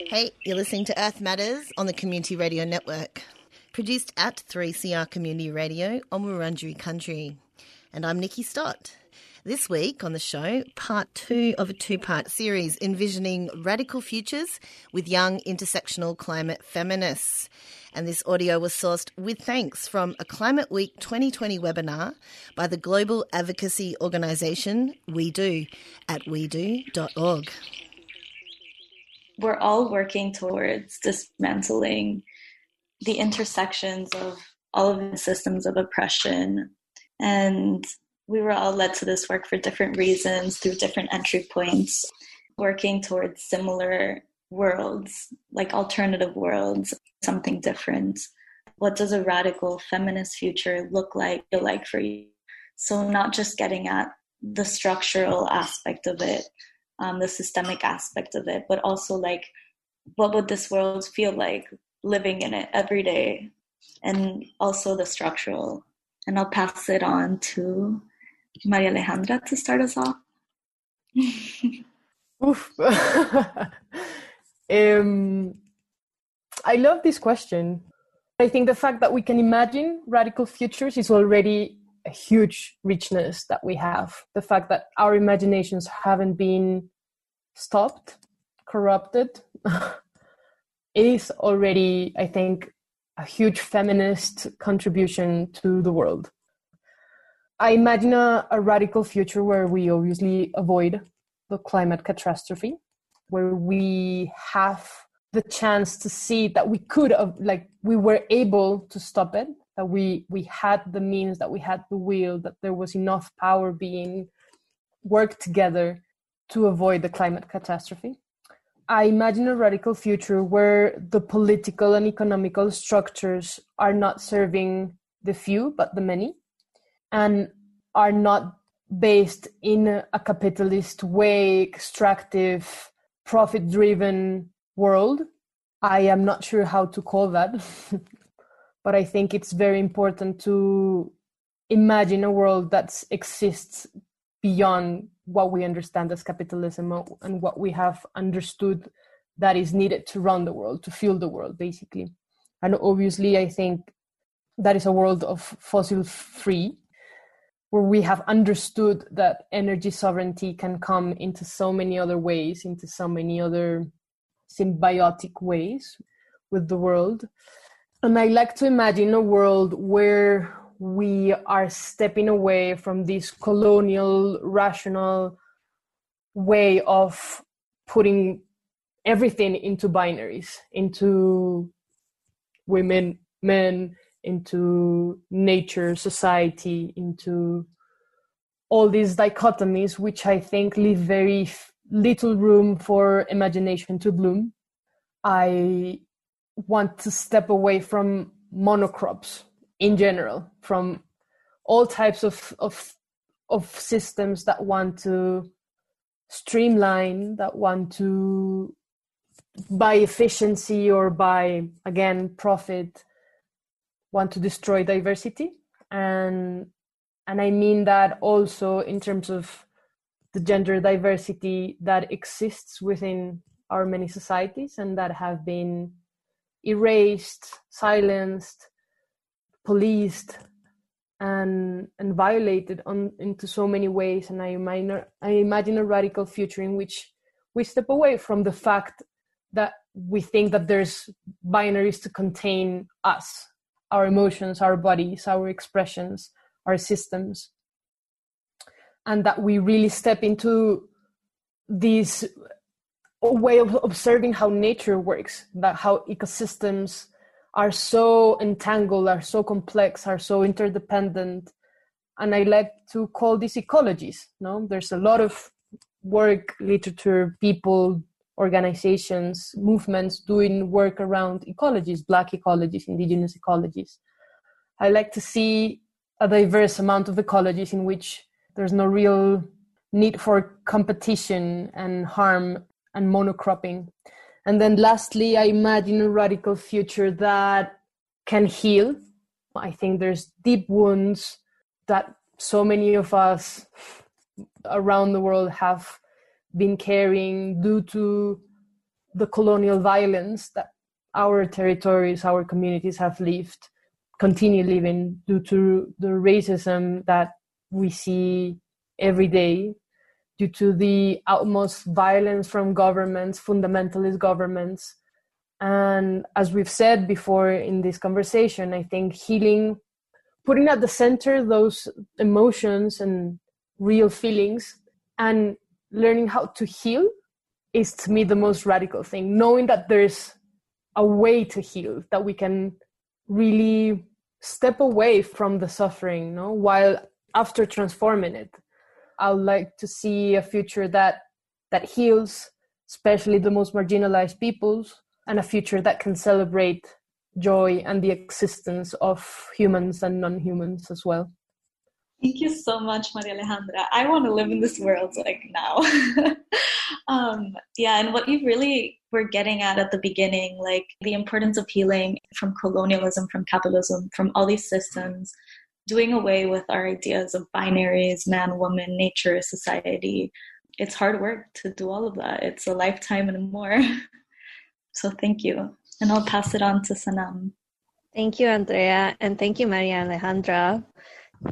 Hey, you're listening to Earth Matters on the Community Radio Network. Produced at 3CR Community Radio on Wurundjeri Country. And I'm Nikki Stott. This week on the show, part two of a two part series envisioning radical futures with young intersectional climate feminists. And this audio was sourced with thanks from a Climate Week 2020 webinar by the global advocacy organisation We Do at wedo.org. We're all working towards dismantling the intersections of all of the systems of oppression and we were all led to this work for different reasons through different entry points, working towards similar worlds, like alternative worlds, something different. What does a radical feminist future look like, feel like for you? So, not just getting at the structural aspect of it, um, the systemic aspect of it, but also like, what would this world feel like living in it every day? And also the structural. And I'll pass it on to Maria Alejandra to start us off? Oof. um, I love this question. I think the fact that we can imagine radical futures is already a huge richness that we have. The fact that our imaginations haven't been stopped, corrupted, is already, I think, a huge feminist contribution to the world. I imagine a, a radical future where we obviously avoid the climate catastrophe, where we have the chance to see that we could have, like, we were able to stop it, that we we had the means, that we had the will, that there was enough power being worked together to avoid the climate catastrophe. I imagine a radical future where the political and economical structures are not serving the few but the many and are not based in a capitalist way, extractive, profit driven world. I am not sure how to call that, but I think it's very important to imagine a world that exists beyond what we understand as capitalism and what we have understood that is needed to run the world, to fuel the world, basically. And obviously, I think that is a world of fossil free where we have understood that energy sovereignty can come into so many other ways, into so many other symbiotic ways with the world. And I like to imagine a world where we are stepping away from this colonial, rational way of putting everything into binaries, into women, men, into nature, society, into all these dichotomies, which I think leave very little room for imagination to bloom. I want to step away from monocrops in general, from all types of, of, of systems that want to streamline, that want to, by efficiency or by, again, profit, want to destroy diversity and and i mean that also in terms of the gender diversity that exists within our many societies and that have been erased silenced policed and and violated on into so many ways and i imagine i imagine a radical future in which we step away from the fact that we think that there's binaries to contain us our emotions, our bodies, our expressions, our systems. And that we really step into this way of observing how nature works, that how ecosystems are so entangled, are so complex, are so interdependent. And I like to call these ecologies. No, there's a lot of work, literature, people organizations, movements doing work around ecologies, black ecologies, indigenous ecologies. I like to see a diverse amount of ecologies in which there's no real need for competition and harm and monocropping. And then lastly, I imagine a radical future that can heal. I think there's deep wounds that so many of us around the world have been carrying due to the colonial violence that our territories, our communities have lived, continue living due to the racism that we see every day, due to the utmost violence from governments, fundamentalist governments. And as we've said before in this conversation, I think healing, putting at the center those emotions and real feelings and learning how to heal is to me the most radical thing knowing that there's a way to heal that we can really step away from the suffering no while after transforming it i would like to see a future that that heals especially the most marginalized peoples and a future that can celebrate joy and the existence of humans and non-humans as well Thank you so much, Maria Alejandra. I want to live in this world like now. um, yeah, and what you really were getting at at the beginning, like the importance of healing from colonialism, from capitalism, from all these systems, doing away with our ideas of binaries, man, woman, nature, society. It's hard work to do all of that. It's a lifetime and more. so thank you. And I'll pass it on to Sanam. Thank you, Andrea, and thank you, Maria Alejandra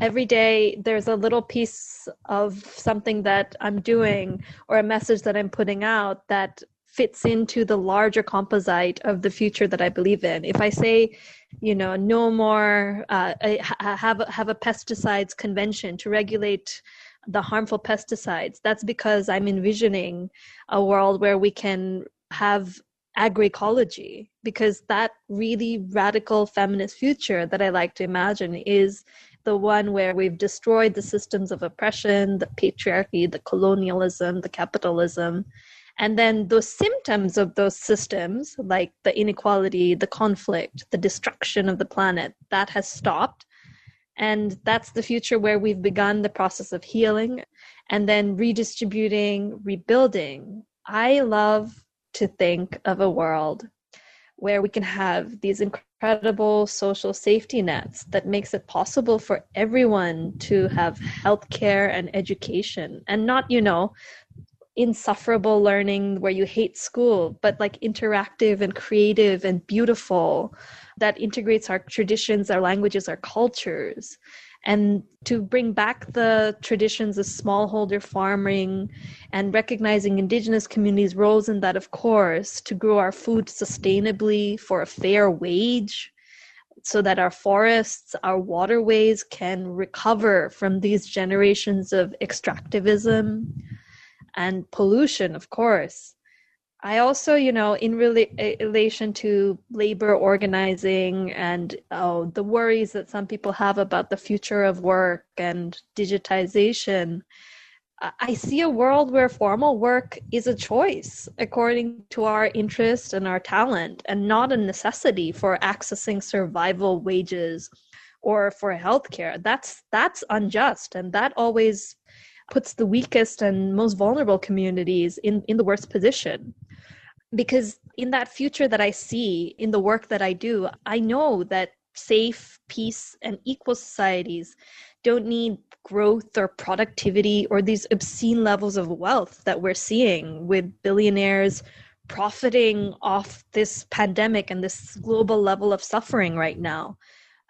every day there's a little piece of something that I'm doing or a message that I'm putting out that fits into the larger composite of the future that I believe in. If I say, you know, no more, uh, have have a pesticides convention to regulate the harmful pesticides, that's because I'm envisioning a world where we can have agroecology because that really radical feminist future that I like to imagine is the one where we've destroyed the systems of oppression, the patriarchy, the colonialism, the capitalism. And then those symptoms of those systems, like the inequality, the conflict, the destruction of the planet, that has stopped. And that's the future where we've begun the process of healing and then redistributing, rebuilding. I love to think of a world where we can have these incredible social safety nets that makes it possible for everyone to have healthcare and education and not you know insufferable learning where you hate school but like interactive and creative and beautiful that integrates our traditions our languages our cultures. And to bring back the traditions of smallholder farming and recognizing indigenous communities' roles in that, of course, to grow our food sustainably for a fair wage so that our forests, our waterways can recover from these generations of extractivism and pollution, of course. I also, you know, in uh, relation to labor organizing and oh, the worries that some people have about the future of work and digitization, I see a world where formal work is a choice according to our interest and our talent, and not a necessity for accessing survival wages or for healthcare. That's that's unjust, and that always puts the weakest and most vulnerable communities in, in the worst position because in that future that I see in the work that I do, I know that safe, peace, and equal societies don't need growth or productivity or these obscene levels of wealth that we're seeing with billionaires profiting off this pandemic and this global level of suffering right now.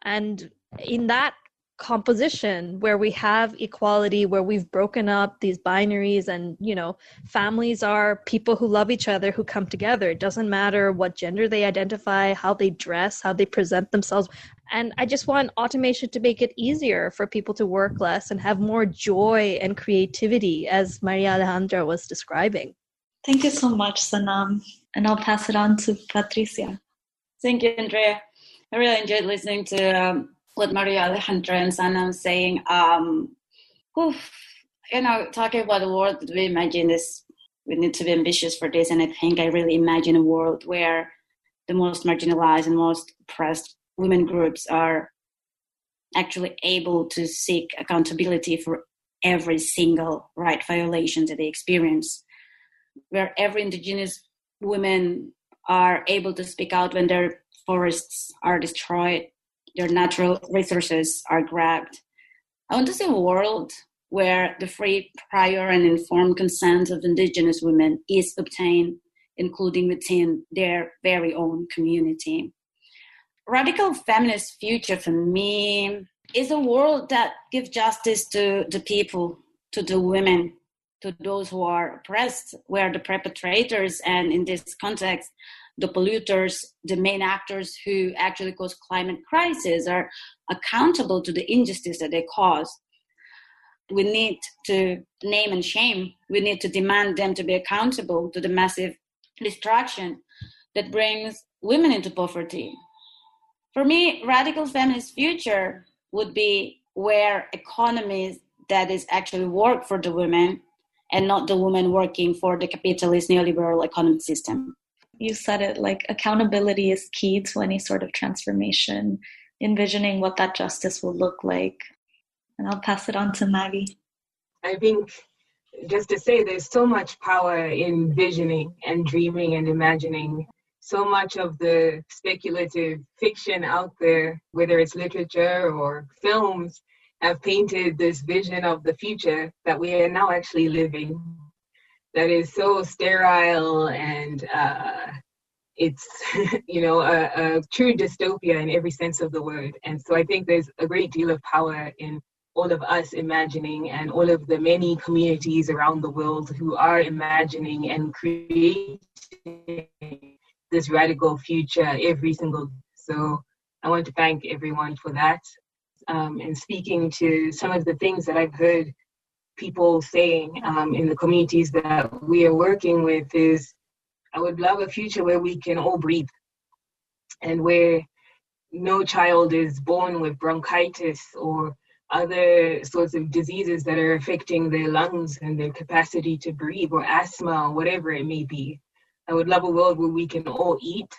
And in that composition where we have equality where we've broken up these binaries and you know families are people who love each other who come together. It doesn't matter what gender they identify how they dress how they present themselves. And i just want automation to make it easier for people to work less and have more joy and creativity as maria alejandra was describing. Thank you so much sanam. And i'll pass it on to patricia. Thank you andrea. I really enjoyed listening to um, what Maria Alejandra and Sanam saying, um, oof, you know, talking about the world that we imagine is we need to be ambitious for this. And I think I really imagine a world where the most marginalized and most oppressed women groups are actually able to seek accountability for every single right violation that they experience. Where every indigenous women are able to speak out when their forests are destroyed, their natural resources are grabbed, I want to see a world where the free, prior, and informed consent of Indigenous women is obtained, including within their very own community. Radical feminist future for me is a world that gives justice to the people, to the women, to those who are oppressed, where the perpetrators and in this context, the polluters, the main actors who actually cause climate crisis are accountable to the injustice that they cause. We need to name and shame. We need to demand them to be accountable to the massive destruction that brings women into poverty. For me, radical feminist future would be where economies that is actually work for the women and not the women working for the capitalist neoliberal economic system. You said it like accountability is key to any sort of transformation, envisioning what that justice will look like. And I'll pass it on to Maggie. I think just to say there's so much power in visioning and dreaming and imagining. So much of the speculative fiction out there, whether it's literature or films, have painted this vision of the future that we are now actually living that is so sterile and uh, it's you know a, a, true dystopia in every sense of the word and so i think there's a great deal of power in all of us imagining and all of the many communities around the world who are imagining and creating this radical future every single day. so i want to thank everyone for that um, and speaking to some of the things that I've heard people saying um, in the communities that we are working with is I would love a future where we can all breathe and where no child is born with bronchitis or other sorts of diseases that are affecting their lungs and their capacity to breathe or asthma or whatever it may be. I would love a world where we can all eat,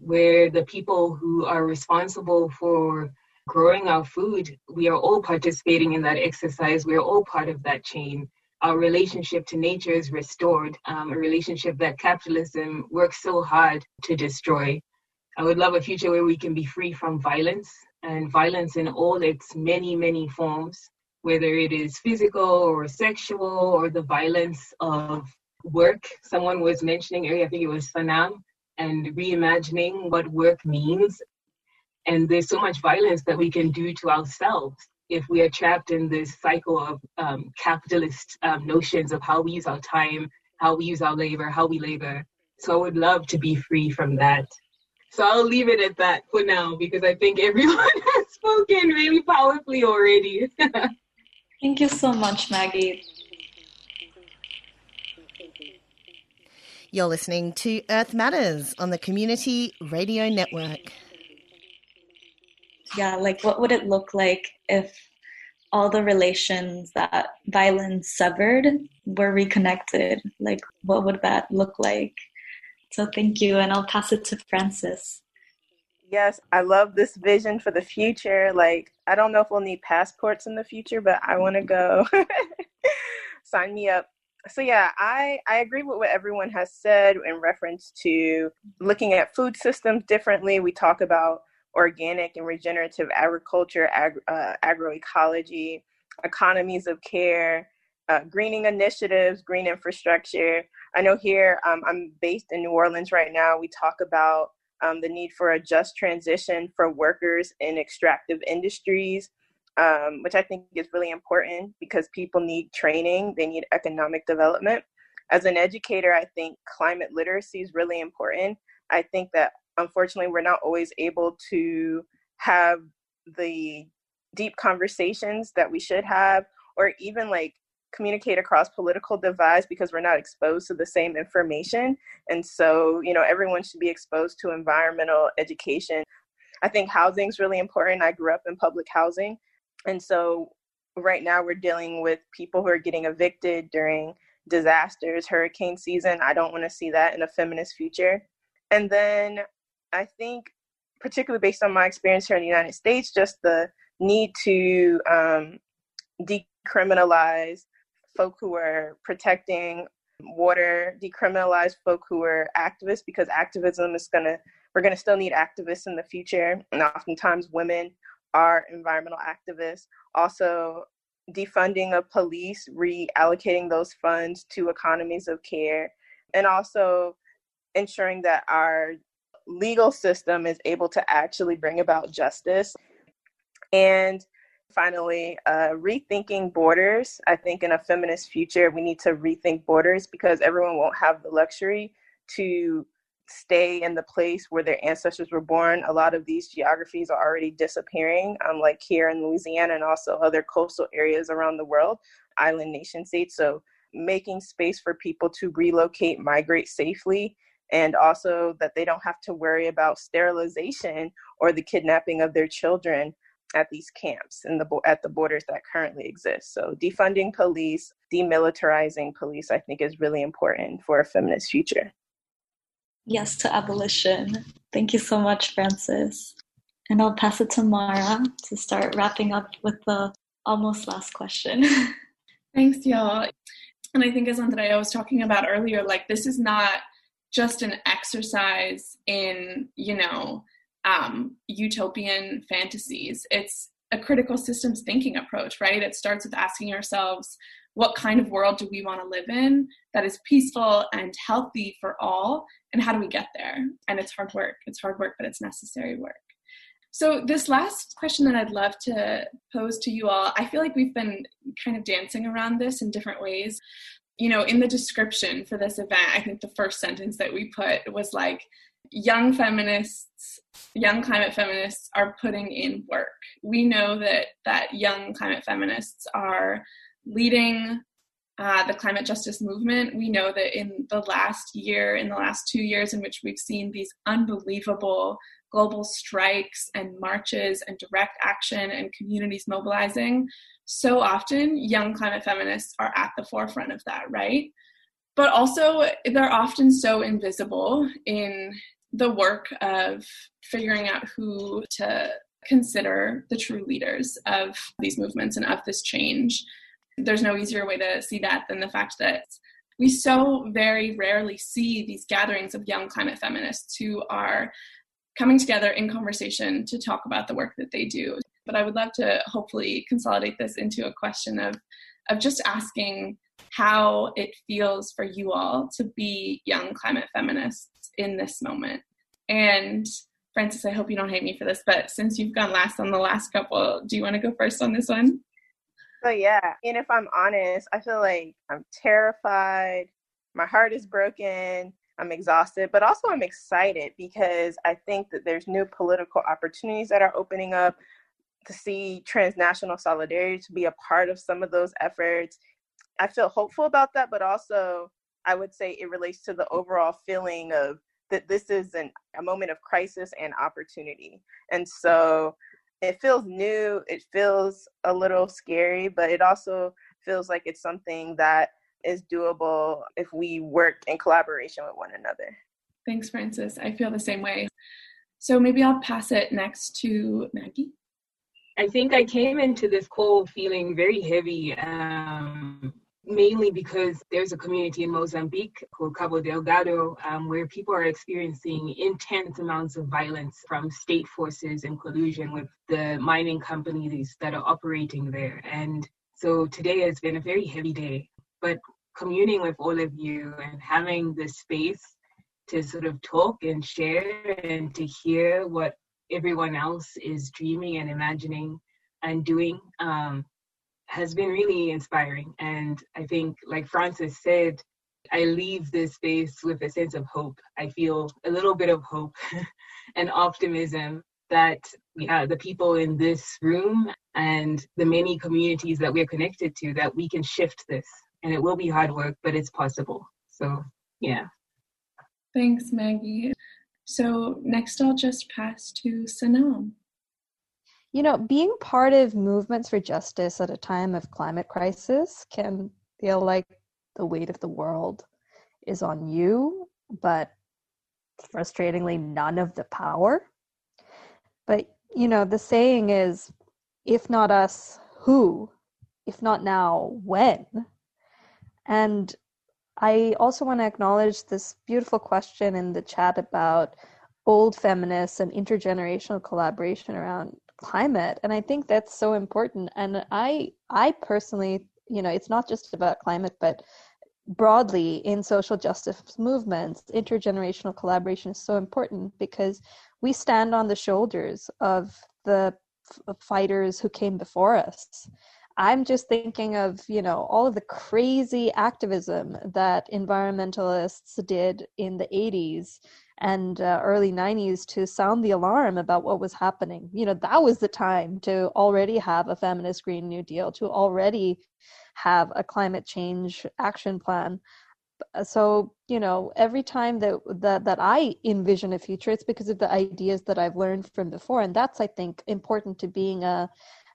where the people who are responsible for growing our food, we are all participating in that exercise. We're all part of that chain. Our relationship to nature is restored, um, a relationship that capitalism works so hard to destroy. I would love a future where we can be free from violence and violence in all its many, many forms, whether it is physical or sexual or the violence of work. Someone was mentioning earlier, I think it was Sanam, and reimagining what work means and there's so much violence that we can do to ourselves if we are trapped in this cycle of um, capitalist um, notions of how we use our time, how we use our labor, how we labor. So I would love to be free from that. So I'll leave it at that for now because I think everyone has spoken really powerfully already. Thank you so much, Maggie. You're listening to Earth Matters on the Community Radio Network yeah like what would it look like if all the relations that violence severed were reconnected? Like what would that look like? So thank you and i'll pass it to frances. Yes i love this vision for the future. Like i don't know if we'll need passports in the future but i want to go. Sign me up. So yeah i i agree with what everyone has said in reference to looking at food systems differently. We talk about organic and regenerative agriculture, ag- uh, agroecology, economies of care, uh, greening initiatives, green infrastructure. I know here um, I'm based in New Orleans right now. We talk about um, the need for a just transition for workers in extractive industries, um, which I think is really important because people need training, they need economic development. As an educator, I think climate literacy is really important. I think that unfortunately we're not always able to have the deep conversations that we should have or even like communicate across political divides because we're not exposed to the same information. And so you know everyone should be exposed to environmental education. I think housing is really important. I grew up in public housing. And so right now we're dealing with people who are getting evicted during disasters hurricane season. I don't want to see that in a feminist future. And then I think, particularly based on my experience here in the United States, just the need to um, decriminalize folk who are protecting water, decriminalize folk who are activists, because activism is going to, we're going to still need activists in the future. And oftentimes women are environmental activists. Also, defunding of police, reallocating those funds to economies of care, and also ensuring that our legal system is able to actually bring about justice. And finally, uh, rethinking borders. I think in a feminist future, we need to rethink borders because everyone won't have the luxury to stay in the place where their ancestors were born. A lot of these geographies are already disappearing, um, like here in Louisiana and also other coastal areas around the world, island nation states. So, making space for people to relocate, migrate safely, and also that they don't have to worry about sterilization or the kidnapping of their children at these camps and the at the borders that currently exist. So defunding police, demilitarizing police, I think is really important for a feminist future. Yes to abolition. Thank you so much, Frances. And I'll pass it to Mara to start wrapping up with the almost last question. Thanks, y'all. And I think as Andrea was talking about earlier, like this is not just an exercise in, you know, um, utopian fantasies. It's a critical systems thinking approach, right? It starts with asking ourselves, what kind of world do we want to live in that is peaceful and healthy for all? And how do we get there? And it's hard work. It's hard work, but it's necessary work. So, this last question that I'd love to pose to you all, I feel like we've been kind of dancing around this in different ways. You know, in the description for this event, I think the first sentence that we put was like, young feminists young climate feminists are putting in work. We know that that young climate feminists are leading uh, the climate justice movement. We know that in the last year in the last two years in which we've seen these unbelievable global strikes and marches and direct action and communities mobilizing so often young climate feminists are at the forefront of that right but also they're often so invisible in the work of figuring out who to consider the true leaders of these movements and of this change. There's no easier way to see that than the fact that we so very rarely see these gatherings of young climate feminists who are coming together in conversation to talk about the work that they do. But I would love to hopefully consolidate this into a question of, of just asking how it feels for you all to be young climate feminists in this moment. And Frances, I hope you don't hate me for this, but since you've gone last on the last couple, do you want to go first on this one? So yeah, and if I'm honest, I feel like I'm terrified. My heart is broken. I'm exhausted, but also I'm excited because I think that there's new political opportunities that are opening up to see transnational solidarity to be a part of some of those efforts. I feel hopeful about that, but also I would say it relates to the overall feeling of that this is an, a moment of crisis and opportunity. And so it feels new, it feels a little scary, but it also feels like it's something that is doable if we work in collaboration with one another. Thanks, Frances. I feel the same way. So maybe I'll pass it next to Maggie. I think I came into this call feeling very heavy. Um, mainly because there's a community in Mozambique called Cabo Delgado um, where people are experiencing intense amounts of violence from state forces in collusion with the mining companies that are operating there. And so today has been a very heavy day, but communing with all of you and having this space to sort of talk and share and to hear what everyone else is dreaming and imagining and doing um, has been really inspiring. And I think, like Frances said, I leave this space with a sense of hope. I feel a little bit of hope and optimism that yeah, the people in this room and the many communities that we're connected to, that we can shift this. And it will be hard work, but it's possible. So, yeah. Thanks, Maggie. So, next I'll just pass to Sanam. You know, being part of movements for justice at a time of climate crisis can feel like the weight of the world is on you, but frustratingly, none of the power. But, you know, the saying is if not us, who? If not now, when? And I also want to acknowledge this beautiful question in the chat about old feminists and intergenerational collaboration around climate and i think that's so important. And i i personally you know it's not just about climate but broadly in social justice movements intergenerational collaboration is so important because we stand on the shoulders of the f- fighters who came before us i'm just thinking of you know all of the crazy activism that environmentalists did in the 80s and uh, early 90s to sound the alarm about what was happening. You know, that was the time to already have a feminist Green New Deal, to already have a climate change action plan. So, you know, every time that, that that I envision a future, it's because of the ideas that I've learned from before. And that's, I think, important to being a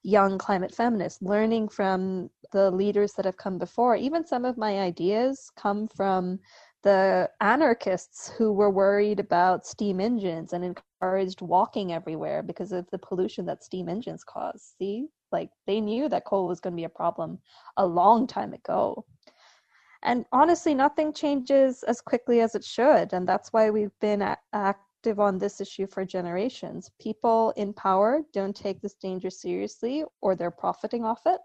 young climate feminist, learning from the leaders that have come before. Even some of my ideas come from the anarchists who were worried about steam engines and encouraged walking everywhere because of the pollution that steam engines cause. See, like they knew that coal was going to be a problem a long time ago. And honestly, nothing changes as quickly as it should. And that's why we've been a- on this issue for generations. People in power don't take this danger seriously or they're profiting off it.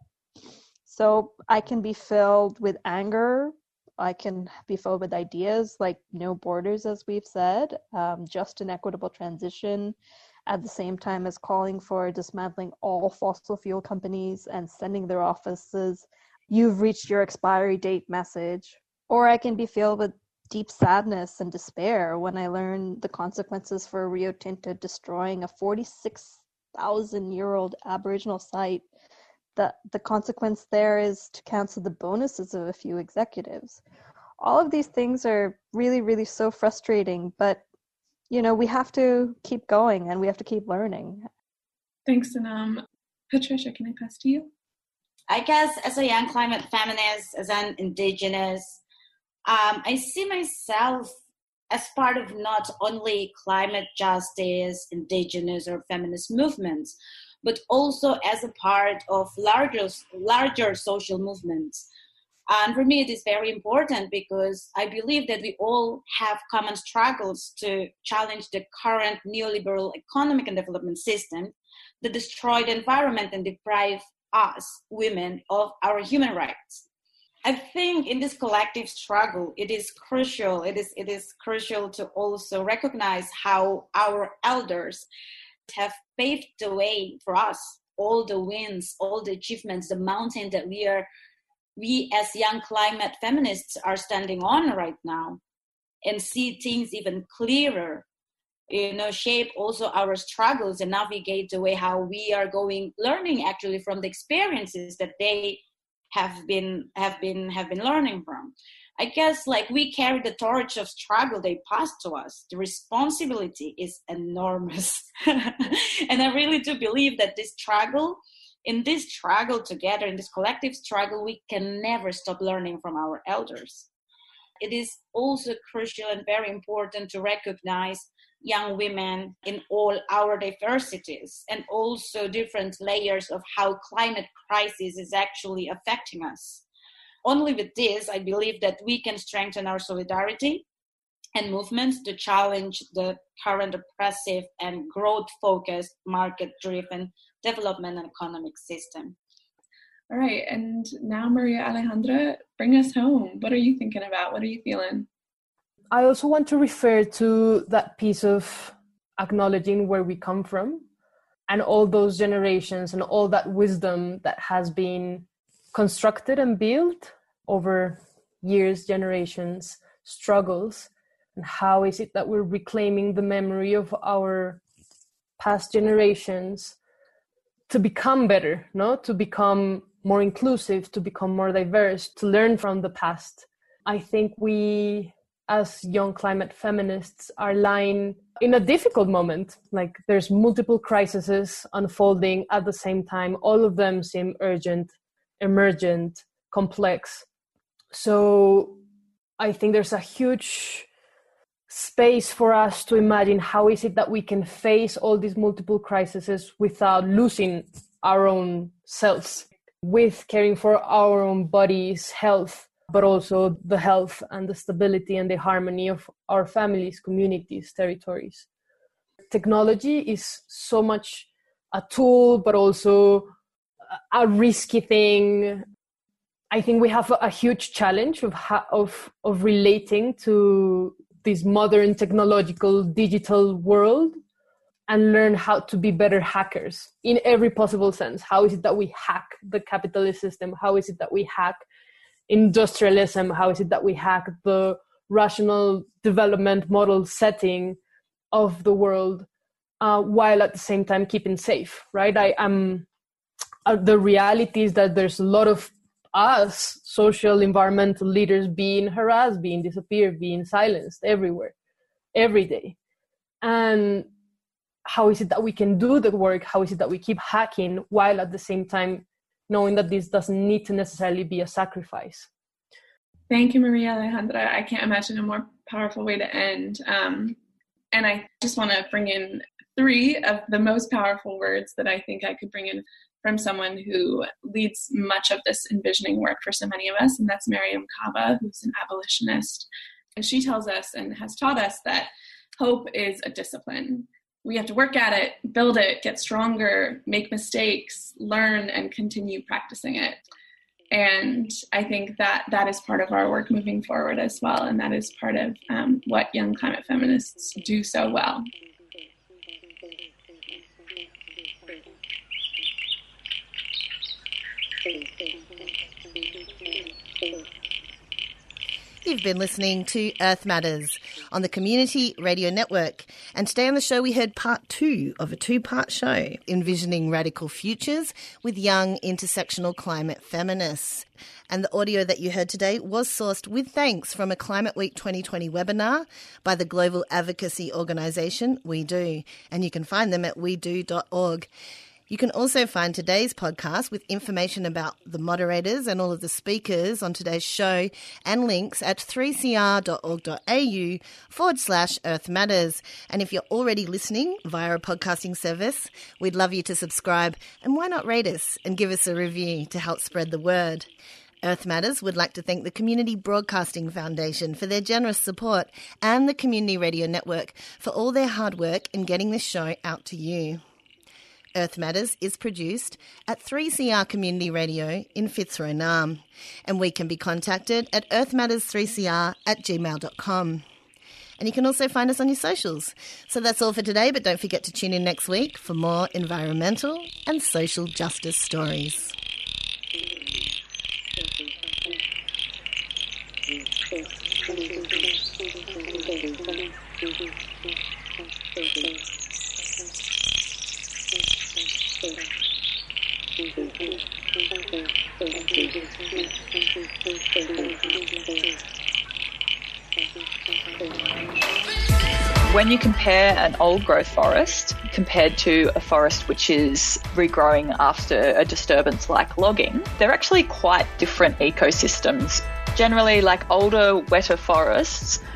So I can be filled with anger I can be filled with ideas like no borders, as we've said, um, just an equitable transition, at the same time as calling for dismantling all fossil fuel companies and sending their offices, you've reached your expiry date message. Or I can be filled with deep sadness and despair when I learn the consequences for Rio Tinto destroying a 46,000 year old Aboriginal site the, the consequence there is to cancel the bonuses of a few executives. All of these things are really, really so frustrating, but you know, we have to keep going and we have to keep learning. Thanks, Sanam. Um, Patricia, can I pass to you? I guess as a young climate feminist, as an indigenous, um, I see myself as part of not only climate justice, indigenous, or feminist movements, but also as a part of larger, larger social movements. And for me, it is very important because I believe that we all have common struggles to challenge the current neoliberal economic and development system that destroy the environment and deprive us, women, of our human rights. I think in this collective struggle, it is crucial. It is it is crucial to also recognize how our elders have paved the way for us all the wins all the achievements the mountain that we are we as young climate feminists are standing on right now and see things even clearer you know shape also our struggles and navigate the way how we are going learning actually from the experiences that they have been have been have been learning from I guess like we carry the torch of struggle they passed to us. The responsibility is enormous. and I really do believe that this struggle, in this struggle together, in this collective struggle, we can never stop learning from our elders. It is also crucial and very important to recognize young women in all our diversities and also different layers of how climate crisis is actually affecting us only with this, I believe that we can strengthen our solidarity and movements to challenge the current oppressive and growth focused, market driven development and economic system. All right. And now, Maria Alejandra, bring us home. What are you thinking about? What are you feeling? I also want to refer to that piece of acknowledging where we come from and all those generations and all that wisdom that has been constructed and built over years, generations, struggles, and how is it that we're reclaiming the memory of our past generations to become better, no? To become more inclusive, to become more diverse, to learn from the past. I think we, as young climate feminists, are lying in a difficult moment. Like there's multiple crises unfolding at the same time. All of them seem urgent, emergent, complex so i think there's a huge space for us to imagine how is it that we can face all these multiple crises without losing our own selves with caring for our own bodies health but also the health and the stability and the harmony of our families communities territories technology is so much a tool, but also a risky thing. I think we have a, huge challenge of, of, of relating to this modern technological digital world and learn how to be better hackers in every possible sense. How is it that we hack the capitalist system? How is it that we hack industrialism? How is it that we hack the rational development model setting of the world uh, while at the same time keeping safe, right? I am. Uh, the reality is that there's a lot of us, social, environmental leaders, being harassed, being disappeared, being silenced everywhere, every day. And how is it that we can do the work how is it that we keep hacking while at the same time knowing that this doesn't need to necessarily be a sacrifice. Thank you maria alejandra. I can't imagine a more powerful way to end. Um, and i just want to bring in three of the most powerful words that i think i could bring in from someone who leads much of this envisioning work for so many of us and that's mariame kaba who's an abolitionist. And she tells us and has taught us that hope is a discipline we have to work at it, build it, get stronger, make mistakes, learn, and continue practicing it. And I think that that is part of our work moving forward as well. And that is part of um, what young climate feminists do so well. You've been listening to Earth Matters on the Community Radio Network. And today on the show, we heard part two of a two part show, Envisioning Radical Futures with Young Intersectional Climate Feminists. And the audio that you heard today was sourced with thanks from a Climate Week 2020 webinar by the global advocacy organisation We Do. And you can find them at wedo.org. You can also find today's podcast with information about the moderators and all of the speakers on today's show and links at 3cr.org.au forward slash Earth Matters. And if you're already listening via a podcasting service, we'd love you to subscribe and why not rate us and give us a review to help spread the word. Earth Matters would like to thank the Community Broadcasting Foundation for their generous support and the Community Radio Network for all their hard work in getting this show out to you. Earth Matters is produced at 3CR Community Radio in Fitzroy Naarm, and we can be contacted at earthmatters3cr at gmail.com. And you can also find us on your socials. So that's all for today, but don't forget to tune in next week for more environmental and social justice stories. When you compare an old growth forest compared to a forest which is regrowing after a disturbance like logging, they're actually quite different ecosystems. Generally, like older, wetter forests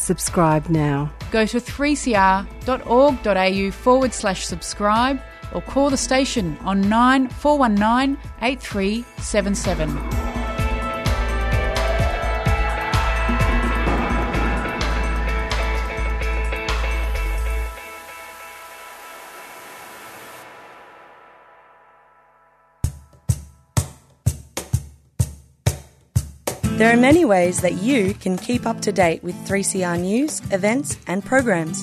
Subscribe now. Go to 3cr.org.au forward slash subscribe or call the station on 9419 8377. There are many ways that you can keep up to date with 3CR news, events, and programs.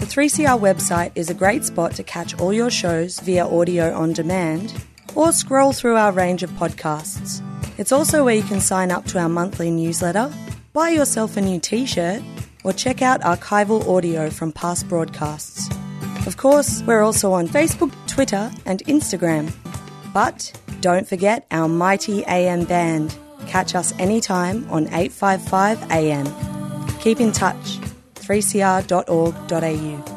The 3CR website is a great spot to catch all your shows via audio on demand or scroll through our range of podcasts. It's also where you can sign up to our monthly newsletter, buy yourself a new t shirt, or check out archival audio from past broadcasts. Of course, we're also on Facebook, Twitter, and Instagram. But don't forget our mighty AM band. Catch us anytime on 855 AM. Keep in touch 3cr.org.au.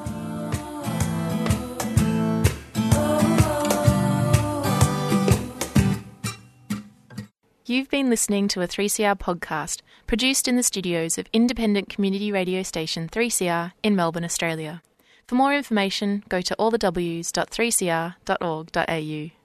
You've been listening to a 3CR podcast produced in the studios of independent community radio station 3CR in Melbourne, Australia. For more information, go to allthews.3cr.org.au.